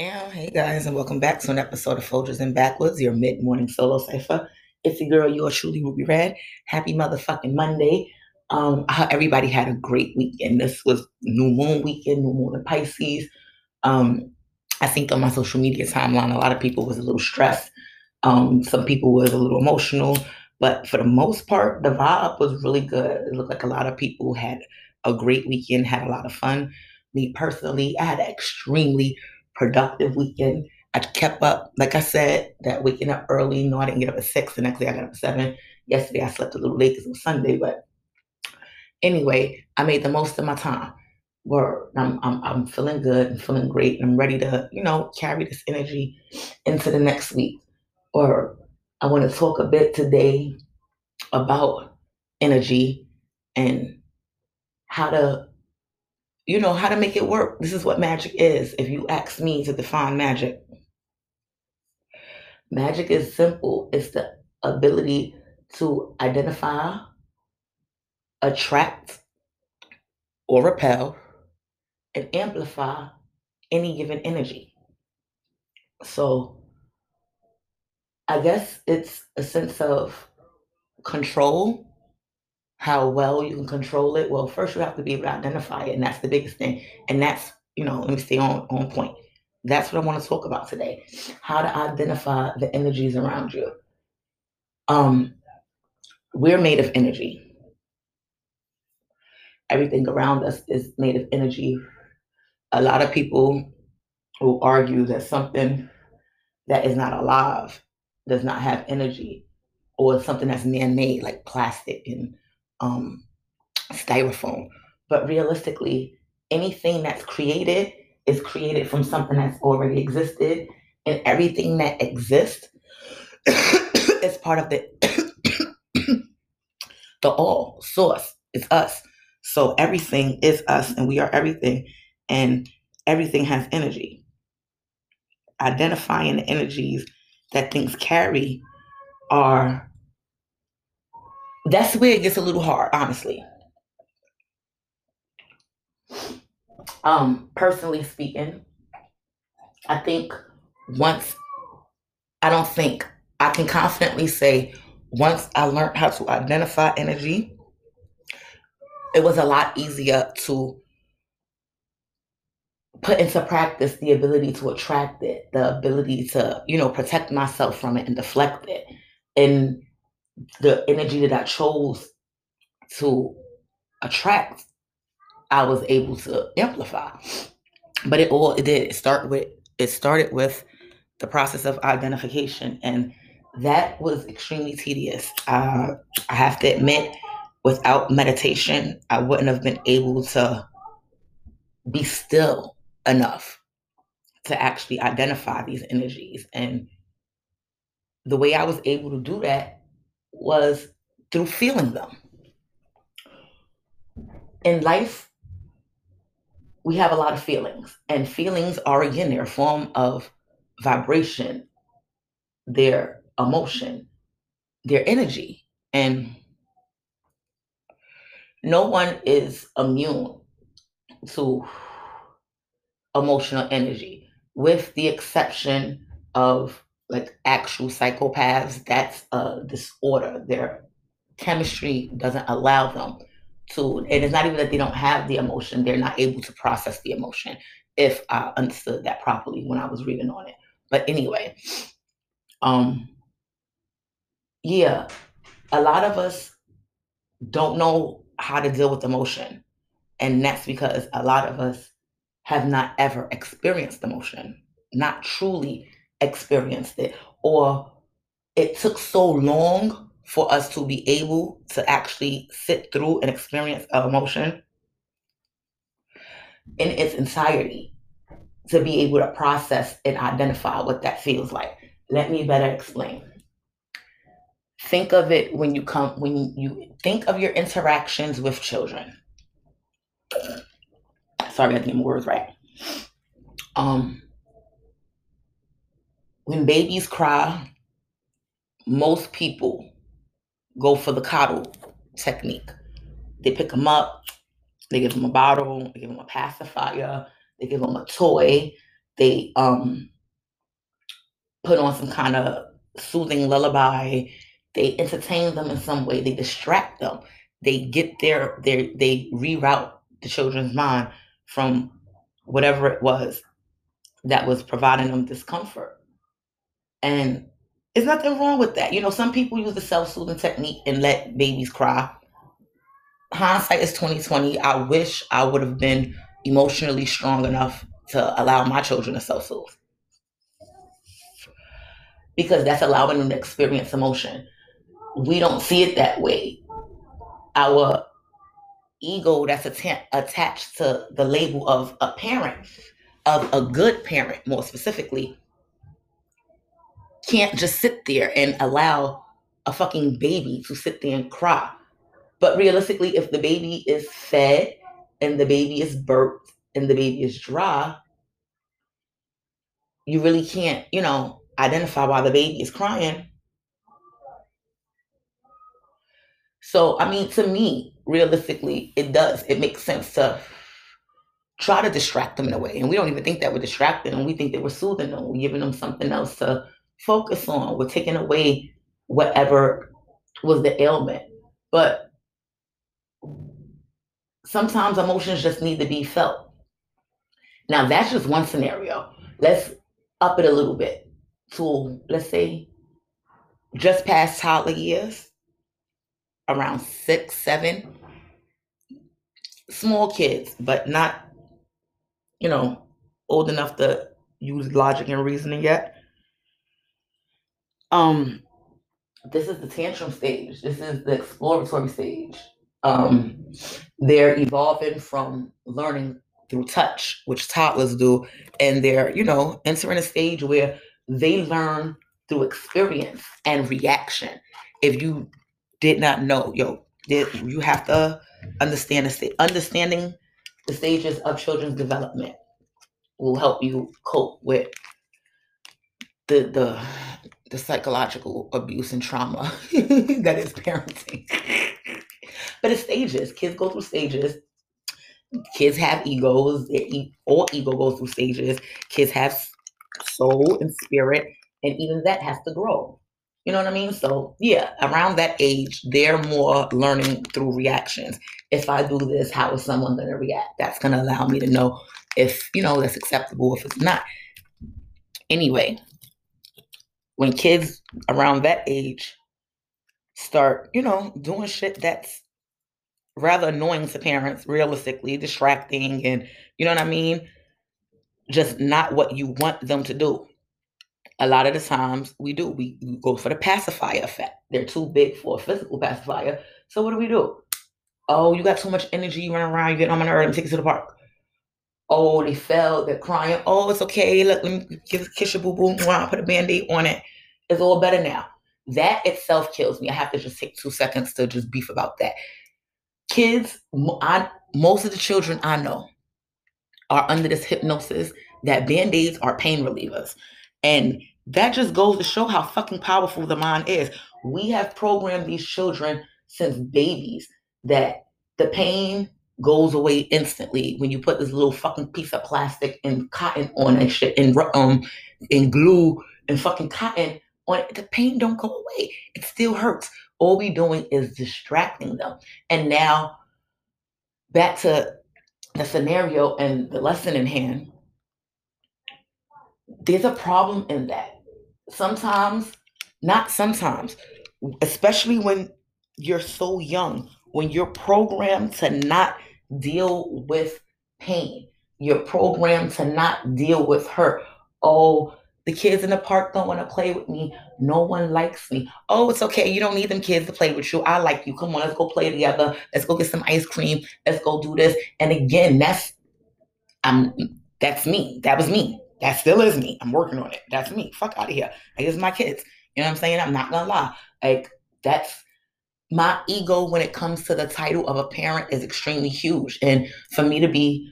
And hey guys, and welcome back to an episode of Folgers and Backwards, your mid morning solo cipher. It's your girl, yours truly, Ruby Redd. Happy motherfucking Monday. Um, everybody had a great weekend. This was new moon weekend, new moon in Pisces. Um, I think on my social media timeline, a lot of people was a little stressed. Um, some people was a little emotional, but for the most part, the vibe was really good. It looked like a lot of people had a great weekend, had a lot of fun. Me personally, I had an extremely productive weekend. I kept up, like I said, that waking up early. No, I didn't get up at six. The next day I got up at seven. Yesterday I slept a little late because it was Sunday, but anyway, I made the most of my time. Word, I'm, I'm, I'm feeling good. I'm feeling great. And I'm ready to, you know, carry this energy into the next week. Or I want to talk a bit today about energy and how to, you know, how to make it work. This is what magic is. If you ask me to define magic, magic is simple. It's the ability to identify, attract, or repel and amplify any given energy. So I guess it's a sense of control, how well you can control it. Well, first you have to be able to identify it, and that's the biggest thing. And that's, you know, let me stay on, on point. That's what I want to talk about today. How to identify the energies around you. Um, we're made of energy. Everything around us is made of energy a lot of people will argue that something that is not alive does not have energy or something that's man-made like plastic and um, styrofoam but realistically anything that's created is created from something that's already existed and everything that exists is part of the the all source is us so everything is us and we are everything and everything has energy. Identifying the energies that things carry are that's where it gets a little hard, honestly. Um, personally speaking, I think once I don't think I can confidently say once I learned how to identify energy, it was a lot easier to put into practice the ability to attract it, the ability to, you know, protect myself from it and deflect it. And the energy that I chose to attract, I was able to amplify. But it all it did it start with it started with the process of identification and that was extremely tedious. Uh, I have to admit, without meditation, I wouldn't have been able to be still enough to actually identify these energies. And the way I was able to do that was through feeling them. In life, we have a lot of feelings, and feelings are again their form of vibration, their emotion, their energy. And no one is immune to emotional energy, with the exception of like actual psychopaths. That's a disorder. Their chemistry doesn't allow them to, and it's not even that they don't have the emotion, they're not able to process the emotion, if I understood that properly when I was reading on it. But anyway, um, yeah, a lot of us don't know how to deal with emotion. And that's because a lot of us have not ever experienced emotion, not truly experienced it, or it took so long for us to be able to actually sit through and experience an emotion in its entirety to be able to process and identify what that feels like. Let me better explain. Think of it when you come when you think of your interactions with children sorry, I to get my words right. Um, when babies cry, most people go for the coddle technique. They pick them up, they give them a bottle, they give them a pacifier, they give them a toy, they um put on some kind of soothing lullaby they entertain them in some way they distract them they get their their they reroute the children's mind from whatever it was that was providing them discomfort and there's nothing wrong with that. You know some people use the self-soothing technique and let babies cry. Hindsight is 2020 i wish i would have been emotionally strong enough to allow my children to self-soothe. Because that's allowing them to experience emotion. We don't see it that way. Our ego that's atta- attached to the label of a parent, of a good parent, more specifically, can't just sit there and allow a fucking baby to sit there and cry. But realistically, if the baby is fed and the baby is burped and the baby is dry, you really can't, you know, identify why the baby is crying So, I mean, to me, realistically, it does. It makes sense to try to distract them in a way. And we don't even think that we're distracting them. We think that we're soothing them. We're giving them something else to focus on. We're taking away whatever was the ailment. But sometimes emotions just need to be felt. Now, that's just one scenario. Let's up it a little bit to, let's say, just past toddler years around six, seven. Small kids, but not, you know, old enough to use logic and reasoning yet. Um, this is the tantrum stage. This is the exploratory stage. Um, they're evolving from learning through touch, which toddlers do, and they're, you know, entering a stage where they learn through experience and reaction. If you did not know. Yo, you have to understand the. Understanding the stages of children's development will help you cope with the the the psychological abuse and trauma that is parenting. but it's stages. Kids go through stages. Kids have egos. All ego goes through stages. Kids have soul and spirit, and even that has to grow. You know what I mean? So, yeah, around that age, they're more learning through reactions. If I do this, how is someone going to react? That's going to allow me to know if, you know, that's acceptable, if it's not. Anyway, when kids around that age start, you know, doing shit that's rather annoying to parents, realistically, distracting, and, you know what I mean? Just not what you want them to do a lot of the times we do. We, go for the pacifier effect. They're too big for a physical pacifier. So what do we do? Oh, you got too much energy. You run around. You get on my nerve. and take you to the park. Oh, they fell. They're crying. Oh, it's okay. Let, let me give kiss your boo boo. Put a band aid on it. It's all better now. That itself kills me. I have to just take two seconds to just beef about that. Kids, I, most of the children I know are under this hypnosis that band aids are pain relievers. And that just goes to show how fucking powerful the mind is. We have programmed these children since babies that the pain goes away instantly when you put this little fucking piece of plastic and cotton on and shit and um and glue and fucking cotton on it. The pain don't go away. It still hurts. All we doing is distracting them. And now back to the scenario and the lesson in hand there's a problem in that. Sometimes, not sometimes, especially when you're so young, when you're programmed to not deal with pain, you're programmed to not deal with hurt. Oh, the kids in the park don't want to play with me. No one likes me. Oh, it's okay. You don't need them kids to play with you. I like you. Come on, let's go play together. Let's go get some ice cream. Let's go do this. And again, that's I'm that's me. That was me. That still is me. I'm working on it. That's me. Fuck out of here. Like, it's my kids. You know what I'm saying? I'm not gonna lie. Like, that's my ego when it comes to the title of a parent is extremely huge. And for me to be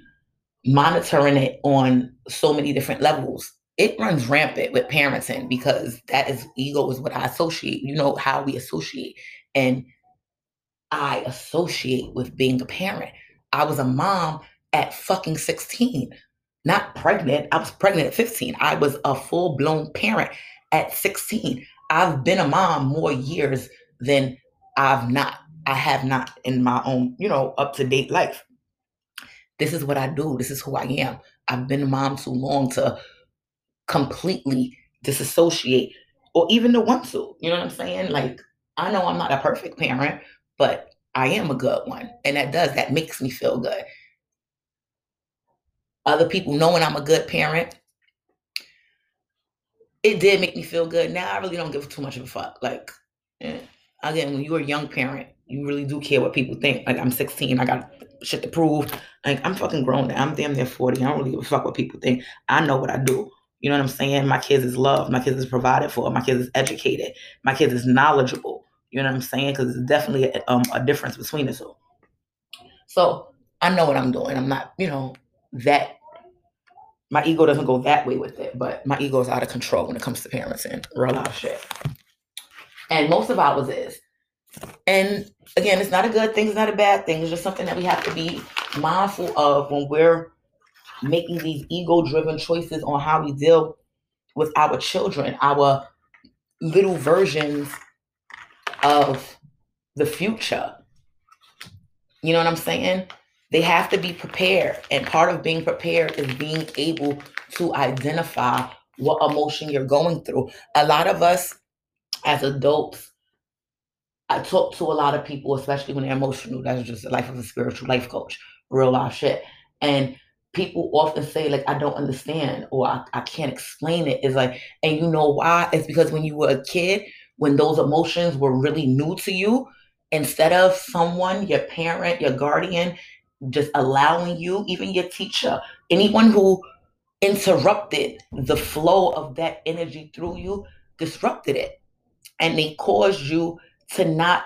monitoring it on so many different levels, it runs rampant with parenting because that is ego is what I associate. You know how we associate. And I associate with being a parent. I was a mom at fucking 16 not pregnant. I was pregnant at 15. I was a full blown parent at 16. I've been a mom more years than I've not. I have not in my own, you know, up to date life. This is what I do. This is who I am. I've been a mom too long to completely disassociate or even to want to. You know what I'm saying? Like, I know I'm not a perfect parent, but I am a good one. And that does, that makes me feel good. Other people knowing I'm a good parent, it did make me feel good. Now I really don't give too much of a fuck. Like, eh. Again, when you're a young parent, you really do care what people think. Like, I'm 16, I got shit to prove. Like, I'm fucking grown now. I'm damn near 40. I don't really give a fuck what people think. I know what I do. You know what I'm saying? My kids is loved. My kids is provided for. My kids is educated. My kids is knowledgeable. You know what I'm saying? Because it's definitely a, um, a difference between the two. So I know what I'm doing. I'm not, you know, that. My ego doesn't go that way with it, but my ego is out of control when it comes to parenting. Real life shit. And most of ours is. And again, it's not a good thing. It's not a bad thing. It's just something that we have to be mindful of when we're making these ego driven choices on how we deal with our children, our little versions of the future. You know what I'm saying? They have to be prepared. And part of being prepared is being able to identify what emotion you're going through. A lot of us as adults, I talk to a lot of people, especially when they're emotional. That's just the life of a spiritual life coach, real life shit. And people often say like i don't understand or I, I can't explain it it's like and you know why it's because when you were a kid when those emotions were really new to you instead of someone your parent your guardian just allowing you even your teacher anyone who interrupted the flow of that energy through you disrupted it and they cause you to not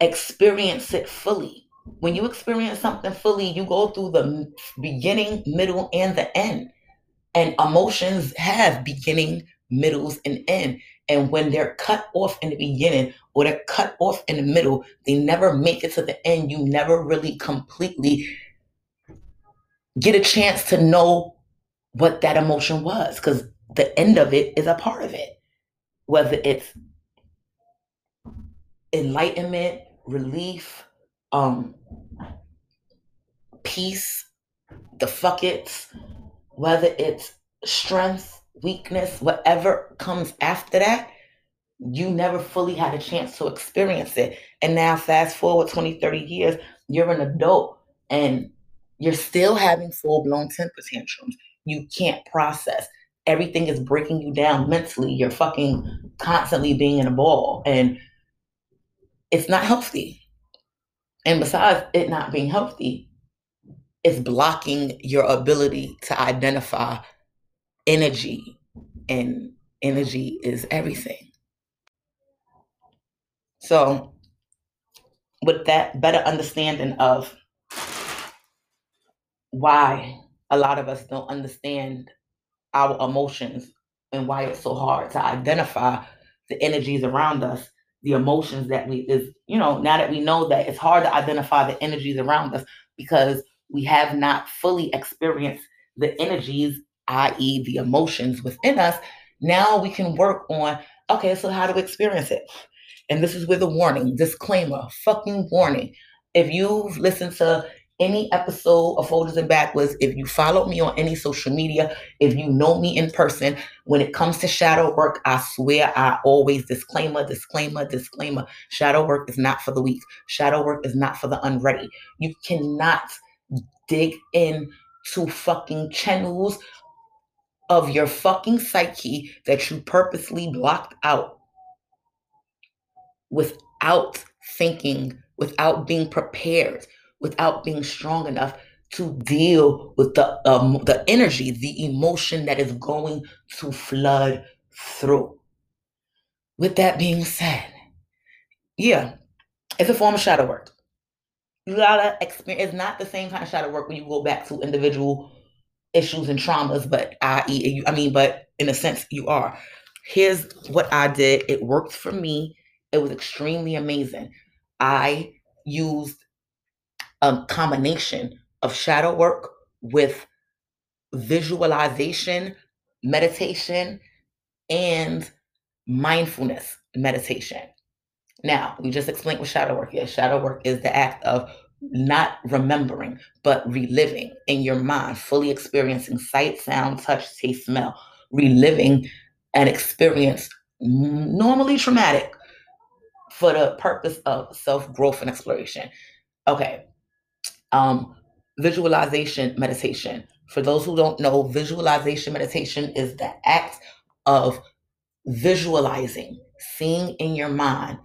experience it fully when you experience something fully, you go through the beginning, middle, and the end. And emotions have beginning, middles, and end. And when they're cut off in the beginning or they're cut off in the middle, they never make it to the end. You never really completely get a chance to know what that emotion was because the end of it is a part of it. Whether it's enlightenment, relief, um, peace, the fuck it's, whether it's strength, weakness, whatever comes after that, you never fully had a chance to experience it. And now, fast forward 20, 30 years, you're an adult and you're still having full blown temper tantrums. You can't process. Everything is breaking you down mentally. You're fucking constantly being in a ball. And it's not healthy. And besides it not being healthy, it's blocking your ability to identify energy. And energy is everything. So, with that better understanding of why a lot of us don't understand our emotions and why it's so hard to identify the energies around us the emotions that we is you know now that we know that it's hard to identify the energies around us because we have not fully experienced the energies i.e the emotions within us now we can work on okay so how to experience it? And this is with a warning disclaimer fucking warning. If you've listened to any episode of Folders and Backwards, if you follow me on any social media, if you know me in person, when it comes to shadow work, I swear I always disclaimer, disclaimer, disclaimer. Shadow work is not for the weak. Shadow work is not for the unready. You cannot dig in to fucking channels of your fucking psyche that you purposely blocked out without thinking, without being prepared without being strong enough to deal with the um, the energy, the emotion that is going to flood through. With that being said, yeah, it's a form of shadow work. You gotta experience. It's not the same kind of shadow work when you go back to individual issues and traumas, but I, I mean, but in a sense, you are. Here's what I did. It worked for me. It was extremely amazing. I used a combination of shadow work with visualization meditation and mindfulness meditation. Now, we just explained what shadow work is. Shadow work is the act of not remembering, but reliving in your mind, fully experiencing sight, sound, touch, taste, smell, reliving an experience normally traumatic for the purpose of self growth and exploration. Okay. Um, visualization meditation. For those who don't know, visualization meditation is the act of visualizing, seeing in your mind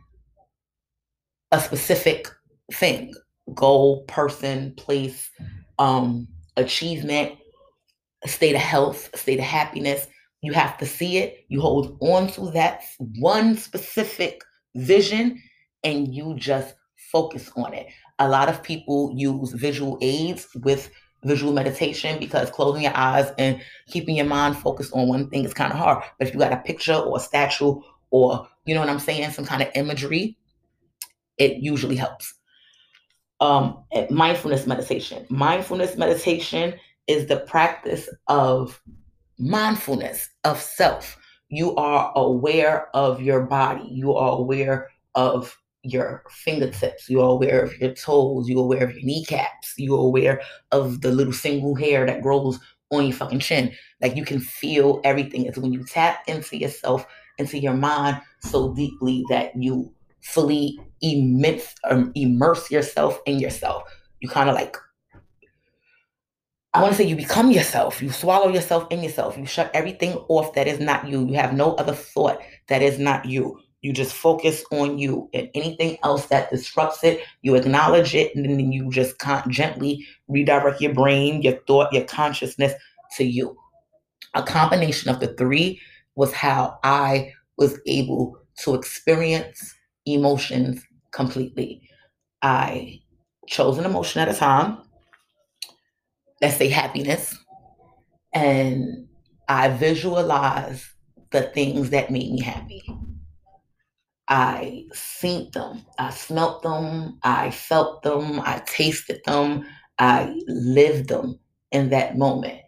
a specific thing, goal, person, place, um, achievement, state of health, state of happiness. You have to see it. You hold on to that one specific vision and you just focus on it. A lot of people use visual aids with visual meditation because closing your eyes and keeping your mind focused on one thing is kind of hard. But if you got a picture or a statue or, you know what I'm saying, some kind of imagery, it usually helps. Um, mindfulness meditation. Mindfulness meditation is the practice of mindfulness of self. You are aware of your body. You are aware of your fingertips. You're aware of your toes. You're aware of your kneecaps. You're aware of the little single hair that grows on your fucking chin. Like you can feel everything. It's when you tap into yourself, into your mind so deeply that you fully immerse, um, immerse yourself in yourself. You kind of like, I want to say you become yourself. You swallow yourself in yourself. You shut everything off that is not you. You have no other thought that is not you. You just focus on you and anything else that disrupts it, you acknowledge it, and then you just can't gently redirect your brain, your thought, your consciousness to you. A combination of the three was how I was able to experience emotions completely. I chose an emotion at a time. Let's say happiness. And I visualize the things that made me happy. I seen them, I smelt them, I felt them, I tasted them, I lived them in that moment.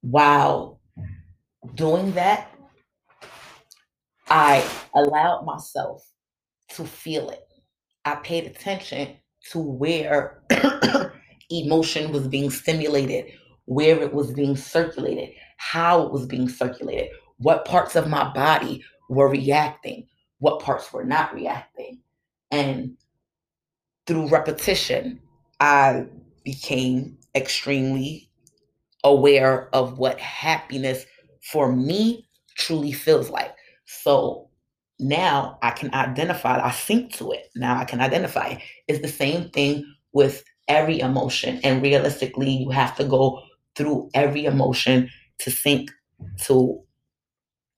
While doing that, I allowed myself to feel it. I paid attention to where emotion was being stimulated, where it was being circulated, how it was being circulated, what parts of my body were reacting, what parts were not reacting. And through repetition, I became extremely aware of what happiness for me truly feels like. So now I can identify, I sync to it. Now I can identify. It's the same thing with every emotion. And realistically, you have to go through every emotion to sync to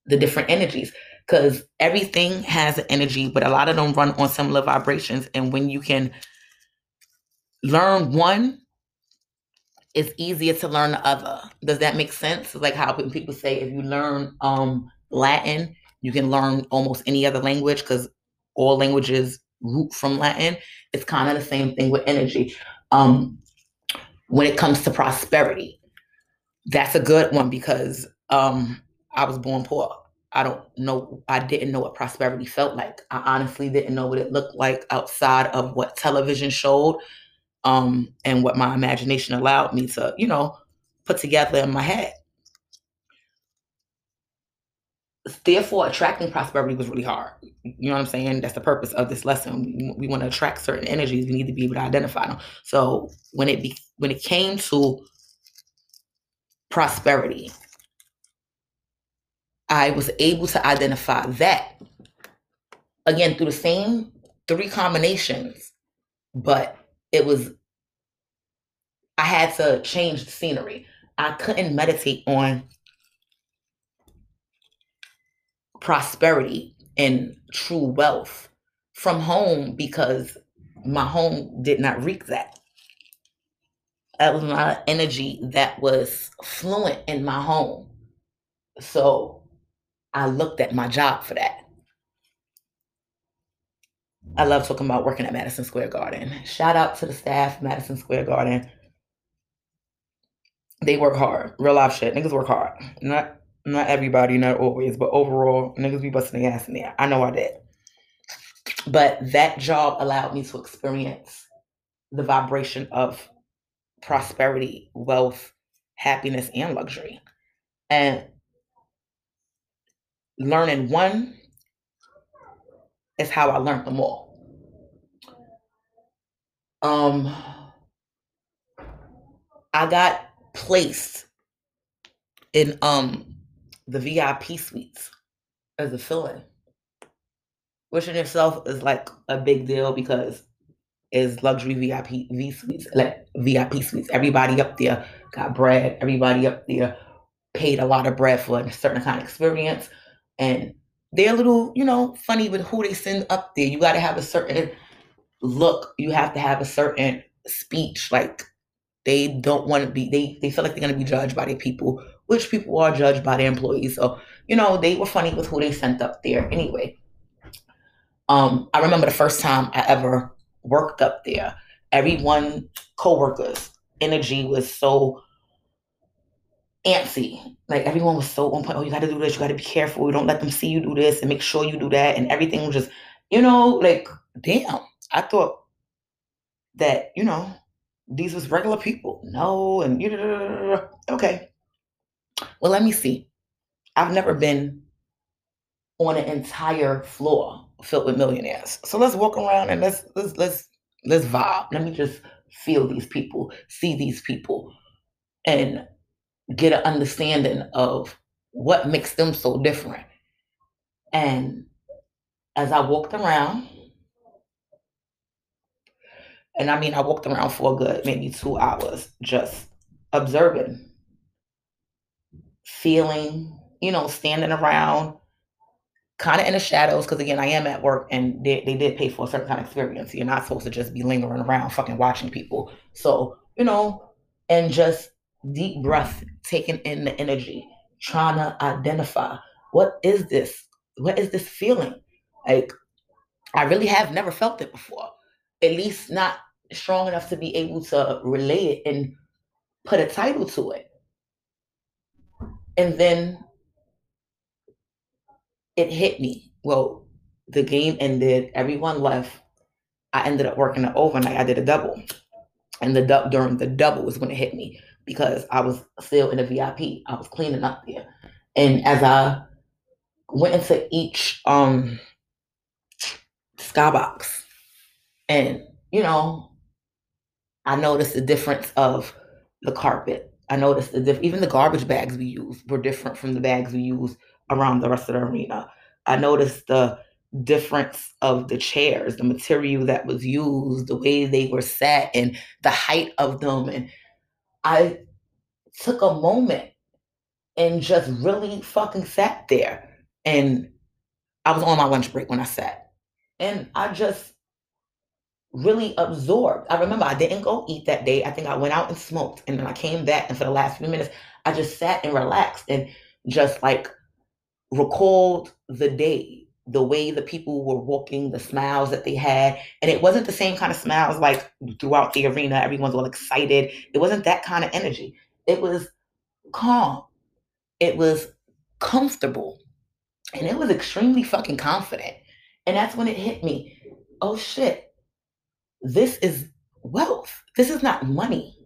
the different energies because everything has an energy, but a lot of them run on similar vibrations. And when you can learn one, it's easier to learn the other. Does that make sense? Like how people say if you learn um, Latin, you can learn almost any other language because all languages root from Latin. It's kind of the same thing with energy. Um, when it comes to prosperity, that's a good one because um, I was born poor. I don't know. I didn't know what prosperity felt like. I honestly didn't know what it looked like outside of what television showed um, and what my imagination allowed me to, you know, put together in my head. Therefore, attracting prosperity was really hard. You know what I'm saying? That's the purpose of this lesson. We, we want to attract certain energies. We need to be able to identify them. So when it be, when it came to prosperity, I was able to identify that again through the same three combinations, but it was, I had to change the scenery. I couldn't meditate on prosperity and true wealth from home because my home did not reek that. That was my energy that was fluent in my home. So I looked at my job for that. I love talking about working at Madison Square Garden. Shout out to the staff, Madison Square Garden. they work hard. Real life shit. Niggas work hard. Not not everybody, not always, but overall, niggas be busting their ass in there. I know I did. But that job allowed me to experience the vibration of prosperity, wealth, happiness, and luxury. And learning one is how I learned them all. Um, I got placed in um the VIP suites as a fill-in, which in itself is like a big deal because is luxury VIP V suites, like VIP suites. Everybody up there got bread. Everybody up there paid a lot of bread for a certain kind of experience, and they're a little, you know, funny with who they send up there. You got to have a certain look. You have to have a certain speech. Like they don't want to be. They they feel like they're going to be judged by their people, which people are judged by their employees. So you know, they were funny with who they sent up there. Anyway, um, I remember the first time I ever worked up there. Everyone, coworkers, energy was so antsy. Like everyone was so on point. Oh, you got to do this. You got to be careful. You don't let them see you do this, and make sure you do that. And everything was just, you know, like damn. I thought that you know these was regular people. No, and you okay. Well, let me see. I've never been on an entire floor filled with millionaires. So let's walk around and let's let's let's let's vibe. Let me just feel these people, see these people, and get an understanding of what makes them so different. And as I walked around, and I mean, I walked around for a good maybe two hours just observing, feeling, you know, standing around, kind of in the shadows. Because again, I am at work and they, they did pay for a certain kind of experience. You're not supposed to just be lingering around fucking watching people. So, you know, and just deep breath, taking in the energy, trying to identify what is this? What is this feeling? Like, I really have never felt it before. At least not strong enough to be able to relay it and put a title to it. And then it hit me. Well, the game ended, everyone left. I ended up working an overnight. I did a double. And the du- during the double was when it hit me because I was still in the VIP. I was cleaning up there. And as I went into each um skybox and you know I noticed the difference of the carpet. I noticed the diff- even the garbage bags we use were different from the bags we use around the rest of the arena. I noticed the difference of the chairs, the material that was used, the way they were set, and the height of them. And I took a moment and just really fucking sat there. And I was on my lunch break when I sat. And I just really absorbed. I remember I didn't go eat that day. I think I went out and smoked. And then I came back, and for the last few minutes, I just sat and relaxed and just like recalled the day, the way the people were walking, the smiles that they had. And it wasn't the same kind of smiles like throughout the arena, everyone's all excited. It wasn't that kind of energy. It was calm, it was comfortable, and it was extremely fucking confident. And that's when it hit me. Oh shit, this is wealth. This is not money.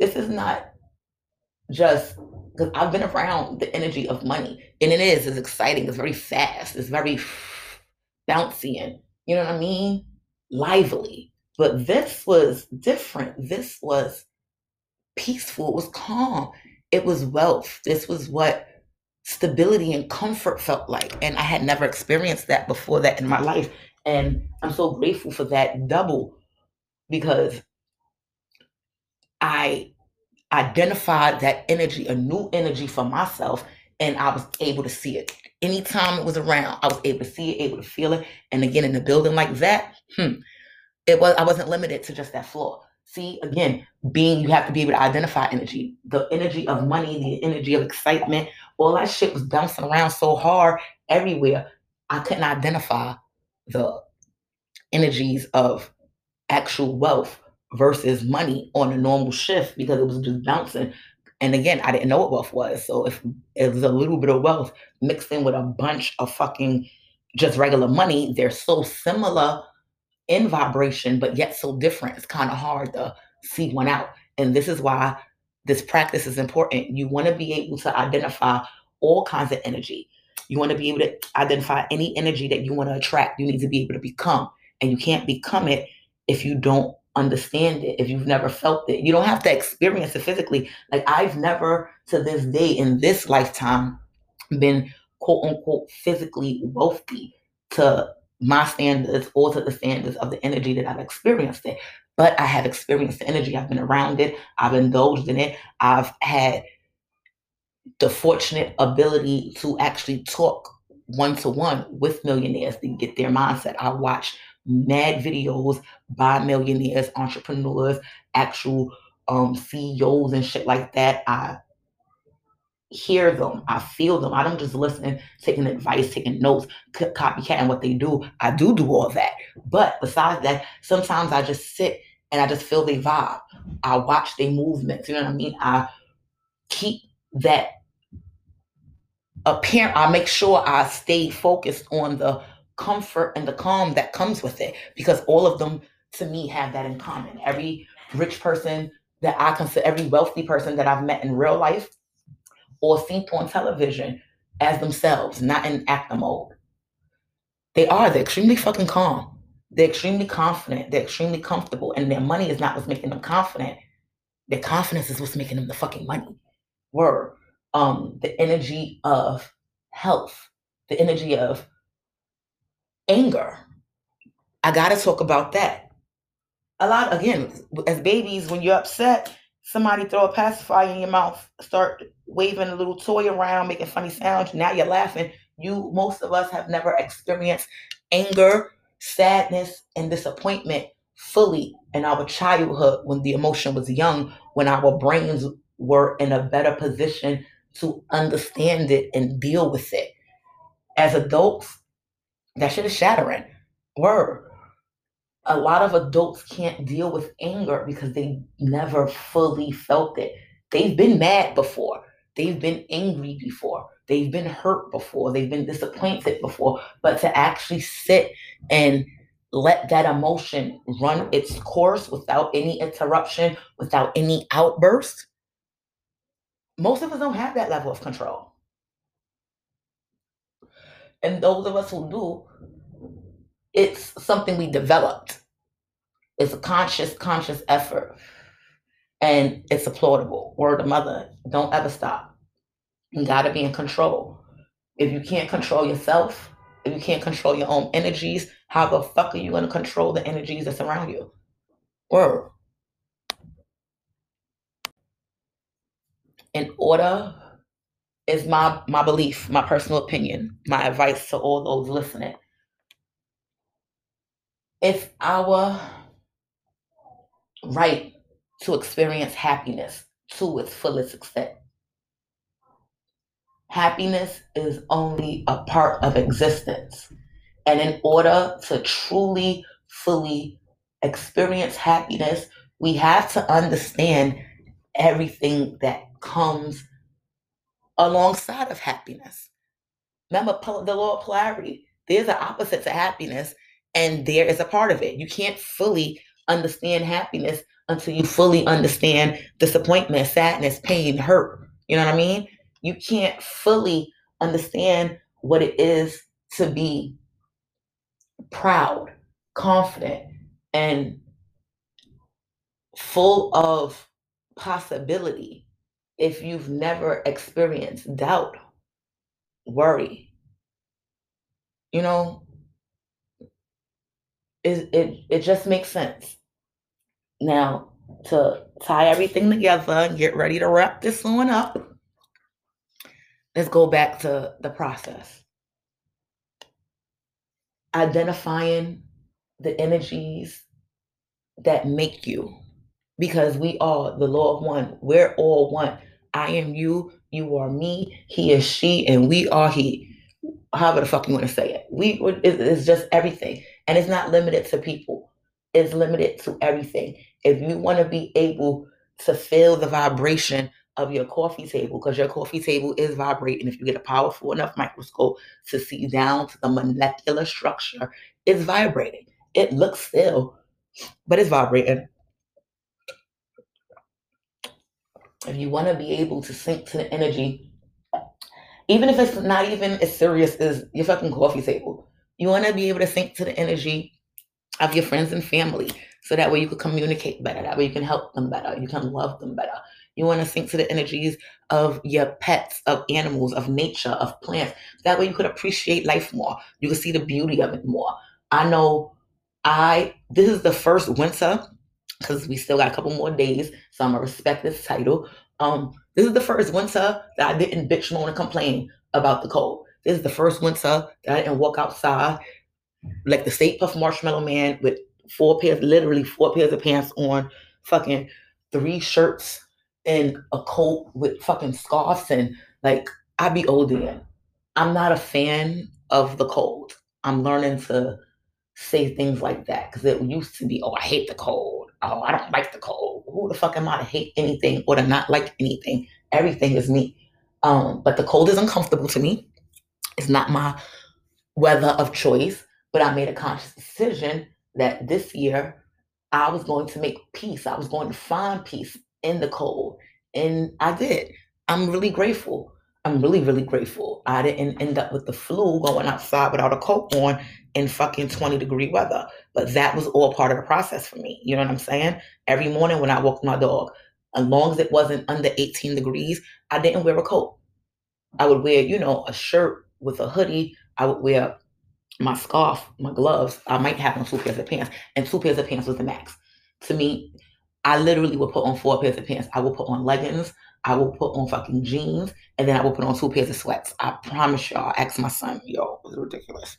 This is not just because I've been around the energy of money, and it is. It's exciting. It's very fast. It's very bouncy, and you know what I mean, lively. But this was different. This was peaceful. It was calm. It was wealth. This was what stability and comfort felt like, and I had never experienced that before that in my life. And I'm so grateful for that double because I identified that energy, a new energy for myself, and I was able to see it. Anytime it was around, I was able to see it, able to feel it. And again, in a building like that, hmm, it was I wasn't limited to just that floor. See, again, being you have to be able to identify energy, the energy of money, the energy of excitement, all that shit was bouncing around so hard everywhere. I couldn't identify the energies of actual wealth versus money on a normal shift because it was just bouncing. And again, I didn't know what wealth was. So if it was a little bit of wealth mixed in with a bunch of fucking just regular money, they're so similar in vibration, but yet so different. It's kind of hard to see one out. And this is why this practice is important. You want to be able to identify all kinds of energy. You want to be able to identify any energy that you want to attract. You need to be able to become. And you can't become it if you don't understand it, if you've never felt it. You don't have to experience it physically. Like I've never to this day in this lifetime been quote unquote physically wealthy to my standards or to the standards of the energy that I've experienced it. But I have experienced the energy. I've been around it. I've indulged in it. I've had the fortunate ability to actually talk one to one with millionaires to get their mindset. I watch mad videos by millionaires, entrepreneurs, actual um, CEOs and shit like that. I hear them, I feel them. I don't just listen, taking advice, taking notes, copycatting what they do. I do do all that. But besides that, sometimes I just sit and I just feel their vibe. I watch their movements. You know what I mean? I keep that apparent. I make sure I stay focused on the comfort and the calm that comes with it because all of them to me have that in common. Every rich person that I consider, every wealthy person that I've met in real life or seen on television as themselves, not in actor mode. They are, they're extremely fucking calm. They're extremely confident. They're extremely comfortable. And their money is not what's making them confident. Their confidence is what's making them the fucking money. Word. Um, the energy of health, the energy of anger. I got to talk about that. A lot, again, as babies, when you're upset, somebody throw a pacifier in your mouth, start waving a little toy around, making funny sounds. Now you're laughing. You, most of us, have never experienced anger, sadness, and disappointment fully in our childhood when the emotion was young, when our brains were in a better position to understand it and deal with it. As adults, that shit is shattering. Word. A lot of adults can't deal with anger because they never fully felt it. They've been mad before. They've been angry before. They've been hurt before. They've been disappointed before. But to actually sit and let that emotion run its course without any interruption, without any outburst, most of us don't have that level of control. And those of us who do, it's something we developed. It's a conscious, conscious effort. And it's applaudable. Word of mother, don't ever stop. You gotta be in control. If you can't control yourself, if you can't control your own energies, how the fuck are you gonna control the energies that surround you? Word. In order is my my belief, my personal opinion, my advice to all those listening. It's our right to experience happiness to its fullest extent. Happiness is only a part of existence. And in order to truly, fully experience happiness, we have to understand everything that comes alongside of happiness. Remember the law of polarity. There's an opposite to happiness, and there is a part of it. You can't fully understand happiness until you fully understand disappointment, sadness, pain, hurt. You know what I mean? You can't fully understand what it is to be proud, confident, and full of possibility if you've never experienced doubt, worry, you know, it, it, it just makes sense. Now, to tie everything together and get ready to wrap this one up, let's go back to the process. Identifying the energies that make you because we are the law of one. We're all one. I am you, you are me, he is she, and we are he. However the fuck you want to say it. We it's just everything. And it's not limited to people. It's limited to everything. If you want to be able to feel the vibration of your coffee table, because your coffee table is vibrating, if you get a powerful enough microscope to see down to the molecular structure, it's vibrating. It looks still, but it's vibrating. If you want to be able to sync to the energy, even if it's not even as serious as your fucking coffee table, you want to be able to sync to the energy of your friends and family so that way you can communicate better that way you can help them better you can love them better. You want to sync to the energies of your pets of animals of nature of plants. That way you could appreciate life more. You can see the beauty of it more. I know i this is the first winter because we still got a couple more days so i'm gonna respect this title um this is the first winter that i didn't bitch moan and complain about the cold this is the first winter that i didn't walk outside like the Stay Puft Marshmallow Man with four pairs, literally four pairs of pants on, fucking three shirts and a coat with fucking scarves and like I be older. I'm not a fan of the cold. I'm learning to say things like that because it used to be, oh, I hate the cold. Oh, I don't like the cold. Who the fuck am I to hate anything or to not like anything? Everything is me. Um, but the cold is uncomfortable to me. It's not my weather of choice. But I made a conscious decision that this year I was going to make peace. I was going to find peace in the cold. And I did. I'm really grateful. I'm really, really grateful. I didn't end up with the flu going outside without a coat on in fucking 20 degree weather. But that was all part of the process for me. You know what I'm saying? Every morning when I walked my dog, as long as it wasn't under 18 degrees, I didn't wear a coat. I would wear, you know, a shirt with a hoodie. I would wear my scarf, my gloves, I might have on two pairs of pants, and two pairs of pants was the max. To me, I literally would put on four pairs of pants. I will put on leggings, I will put on fucking jeans, and then I will put on two pairs of sweats. I promise y'all, I asked my son, yo, it was ridiculous.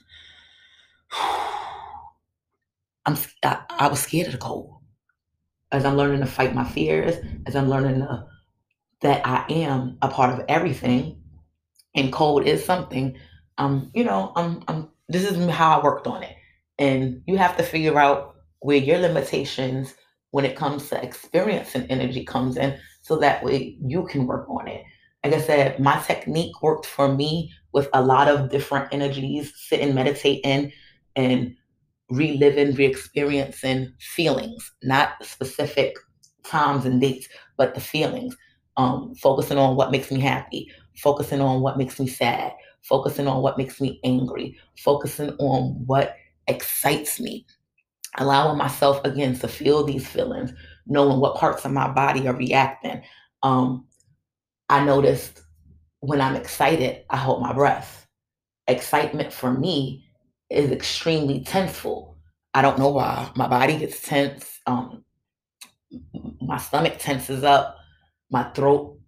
I'm, I, I was scared of the cold. As I'm learning to fight my fears, as I'm learning to, that I am a part of everything, and cold is something. Um, you know, I'm I'm this is how I worked on it. And you have to figure out where your limitations when it comes to experience and energy comes in so that way you can work on it. Like I said, my technique worked for me with a lot of different energies, sit and meditate in and reliving, re-experiencing feelings, not specific times and dates, but the feelings. Um, focusing on what makes me happy, focusing on what makes me sad, focusing on what makes me angry, focusing on what excites me, allowing myself again to feel these feelings, knowing what parts of my body are reacting. Um, I noticed when I'm excited, I hold my breath. Excitement for me is extremely tenseful. I don't know why. My body gets tense. Um, my stomach tenses up. My throat,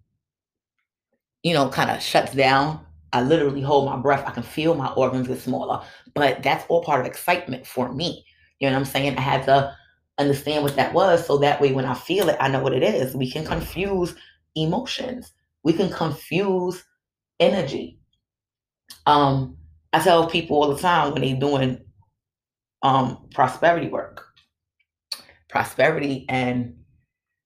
you know, kind of shuts down. I literally hold my breath. I can feel my organs get smaller, but that's all part of excitement for me. You know what I'm saying? I had to understand what that was so that way when I feel it, I know what it is. We can confuse emotions. We can confuse energy. Um, I tell people all the time when they're doing um, prosperity work, prosperity and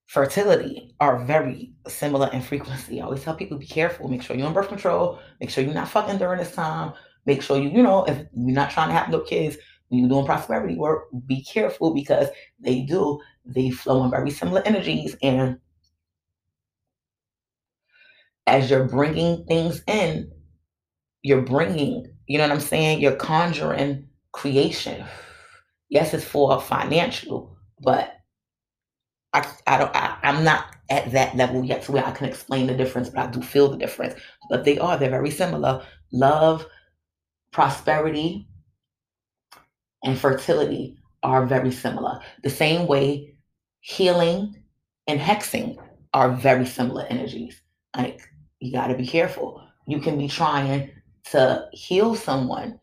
fertility are very similar in frequency. I always tell people be careful. Make sure you're on birth control. Make sure you're not fucking during this time. Make sure you, you know, if you're not trying to have no kids, when you're doing prosperity work, be careful because they do, they flow in very similar energies. And as you're bringing things in, you're bringing, you know what I'm saying? You're conjuring creation. Yes, it's for financial, but I, I don't I, I'm not at that level yet to where I can explain the difference, but I do feel the difference. But they are, they're very similar. Love, prosperity, and fertility are very similar. The same way healing and hexing are very similar energies. Like you gotta be careful. You can be trying to heal someone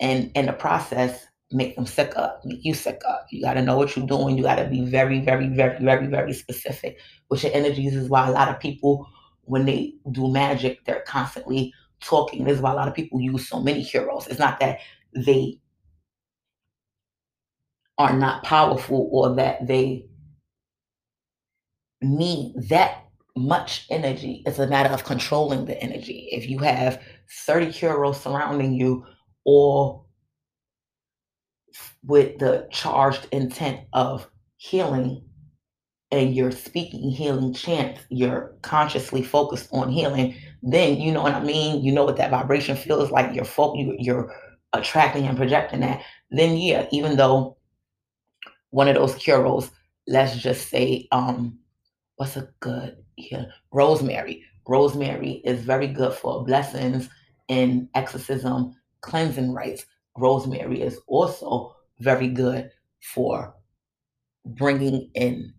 and in the process make them sick up, make you sick up. You got to know what you're doing. You got to be very, very, very, very, very specific with your energies. Is why a lot of people, when they do magic, they're constantly talking. This is why a lot of people use so many heroes. It's not that they are not powerful or that they need that much energy. It's a matter of controlling the energy. If you have 30 curios surrounding you all with the charged intent of healing and you're speaking healing chants, you're consciously focused on healing, then you know what I mean? You know what that vibration feels like. You're fo- you, you're attracting and projecting that. Then yeah, even though one of those curios, let's just say, um, what's a good yeah, rosemary. Rosemary is very good for blessings and exorcism, cleansing rites. Rosemary is also very good for bringing in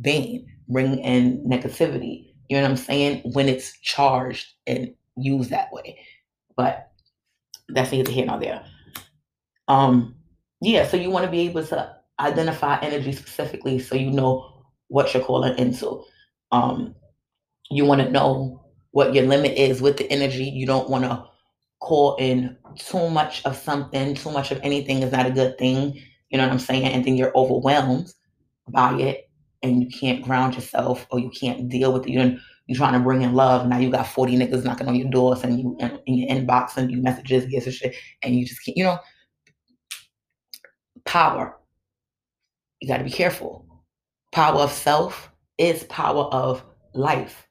bane, bringing in negativity. You know what I'm saying? When it's charged and used that way. But that's neither here nor there. Um, yeah, so you want to be able to identify energy specifically so you know what you're calling into. Um, you want to know what your limit is with the energy. You don't want to call in too much of something, too much of anything is not a good thing. You know what I'm saying? And then you're overwhelmed by it and you can't ground yourself or you can't deal with it. You're, you're trying to bring in love. Now you got 40 niggas knocking on your doors and you in, in your inbox and you messages, gifts and shit, and you just can't, you know, power. You got to be careful. Power of self is power of life.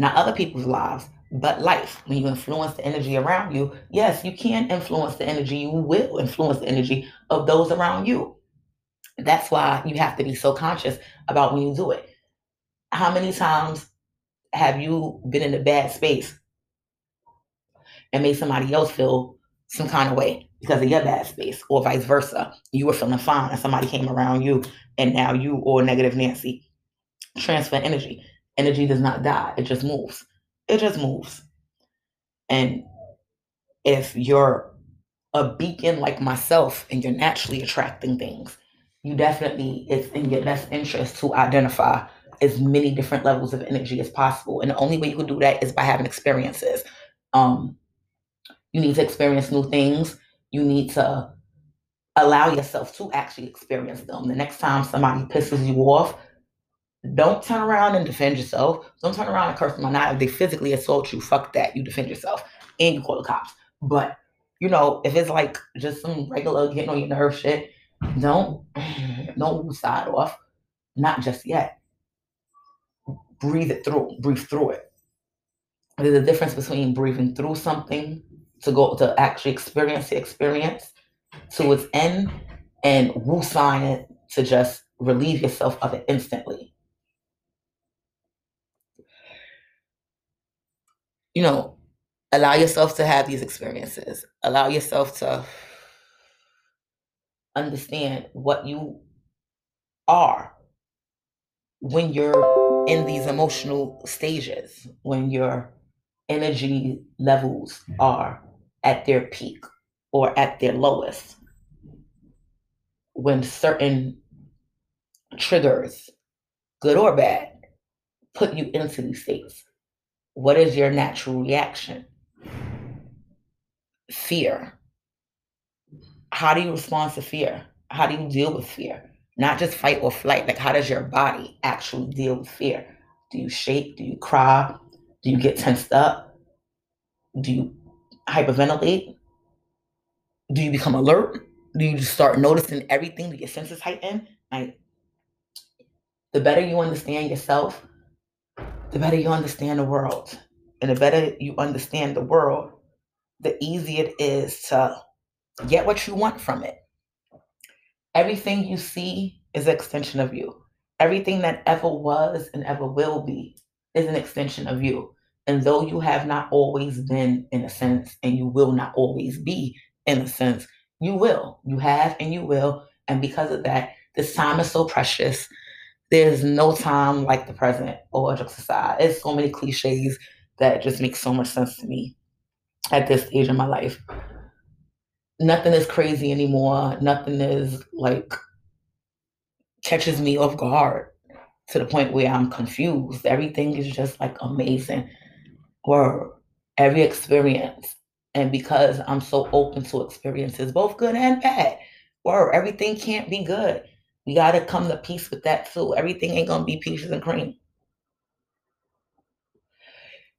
Not other people's lives, but life. When you influence the energy around you, yes, you can influence the energy. You will influence the energy of those around you. That's why you have to be so conscious about when you do it. How many times have you been in a bad space and made somebody else feel some kind of way because of your bad space, or vice versa? You were feeling fine and somebody came around you, and now you or negative Nancy transfer energy. Energy does not die, it just moves. It just moves. And if you're a beacon like myself and you're naturally attracting things, you definitely, it's in your best interest to identify as many different levels of energy as possible. And the only way you can do that is by having experiences. Um, you need to experience new things. You need to allow yourself to actually experience them. The next time somebody pisses you off, don't turn around and defend yourself. Don't turn around and curse them out. If they physically assault you, fuck that. You defend yourself and you call the cops. But you know, if it's like just some regular getting on your nerve shit, don't don't side off. Not just yet. Breathe it through. Breathe through it. There's a difference between breathing through something to go to actually experience the experience to its end and woo sign it to just relieve yourself of it instantly. You know, allow yourself to have these experiences. Allow yourself to understand what you are when you're in these emotional stages, when your energy levels are at their peak or at their lowest, when certain triggers, good or bad, put you into these states. What is your natural reaction? Fear. How do you respond to fear? How do you deal with fear? Not just fight or flight. Like, how does your body actually deal with fear? Do you shake? Do you cry? Do you get tensed up? Do you hyperventilate? Do you become alert? Do you just start noticing everything? Do your senses heighten? Like, the better you understand yourself, the better you understand the world. And the better you understand the world, the easier it is to get what you want from it. Everything you see is an extension of you. Everything that ever was and ever will be is an extension of you. And though you have not always been, in a sense, and you will not always be, in a sense, you will. You have and you will. And because of that, this time is so precious. There's no time like the present or jokes aside. It's so many cliches that just make so much sense to me at this stage in my life. Nothing is crazy anymore. Nothing is like catches me off guard to the point where I'm confused. Everything is just like amazing. Or every experience. And because I'm so open to experiences, both good and bad, Or everything can't be good. We got to come to peace with that too. Everything ain't going to be peaches and cream.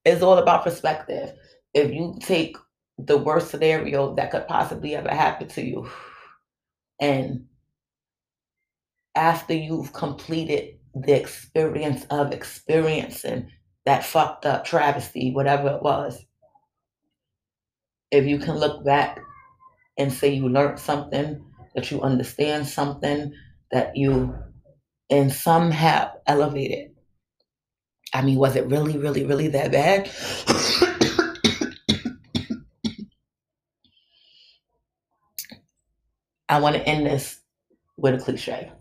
It's all about perspective. If you take the worst scenario that could possibly ever happen to you and after you've completed the experience of experiencing that fucked up travesty, whatever it was, if you can look back and say you learned something, that you understand something, that you in some have elevated. I mean, was it really, really, really that bad? I want to end this with a cliche.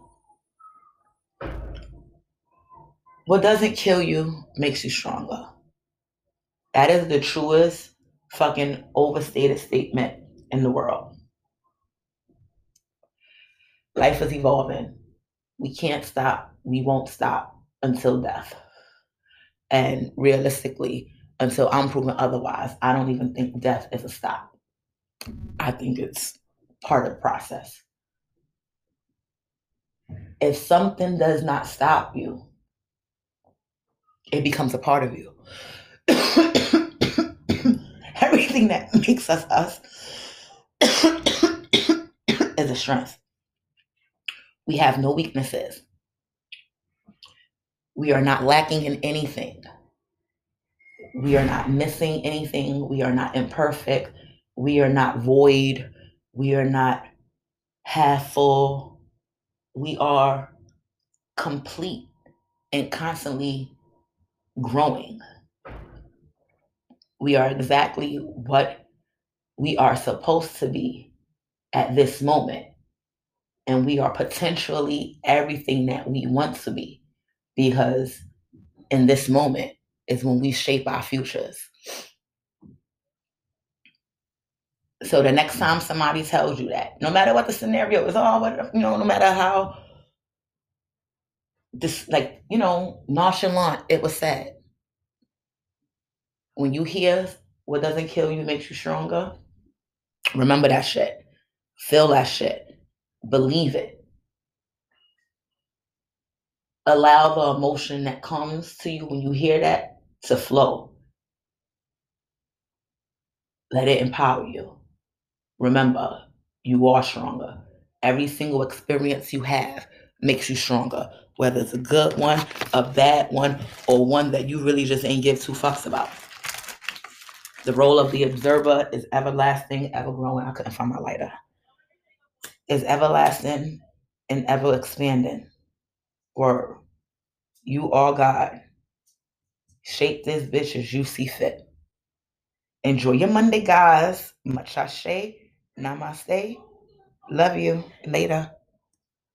What doesn't kill you makes you stronger. That is the truest fucking overstated statement in the world. Life is evolving. We can't stop. We won't stop until death. And realistically, until I'm proven otherwise, I don't even think death is a stop. I think it's part of the process. If something does not stop you, it becomes a part of you. Everything that makes us us is a strength. We have no weaknesses. We are not lacking in anything. We are not missing anything. We are not imperfect. We are not void. We are not half full. We are complete and constantly growing. We are exactly what we are supposed to be at this moment. And we are potentially everything that we want to be because in this moment is when we shape our futures. So the next time somebody tells you that, no matter what the scenario is, oh, you know, no matter how this like you know nonchalant it was said when you hear what doesn't kill you makes you stronger remember that shit feel that shit believe it allow the emotion that comes to you when you hear that to flow let it empower you remember you are stronger every single experience you have makes you stronger whether it's a good one, a bad one, or one that you really just ain't give two fucks about. The role of the observer is everlasting, ever growing. I couldn't find my lighter. Is everlasting and ever expanding. Word. You are God. Shape this bitch as you see fit. Enjoy your Monday, guys. Machache. Namaste. Love you. Later.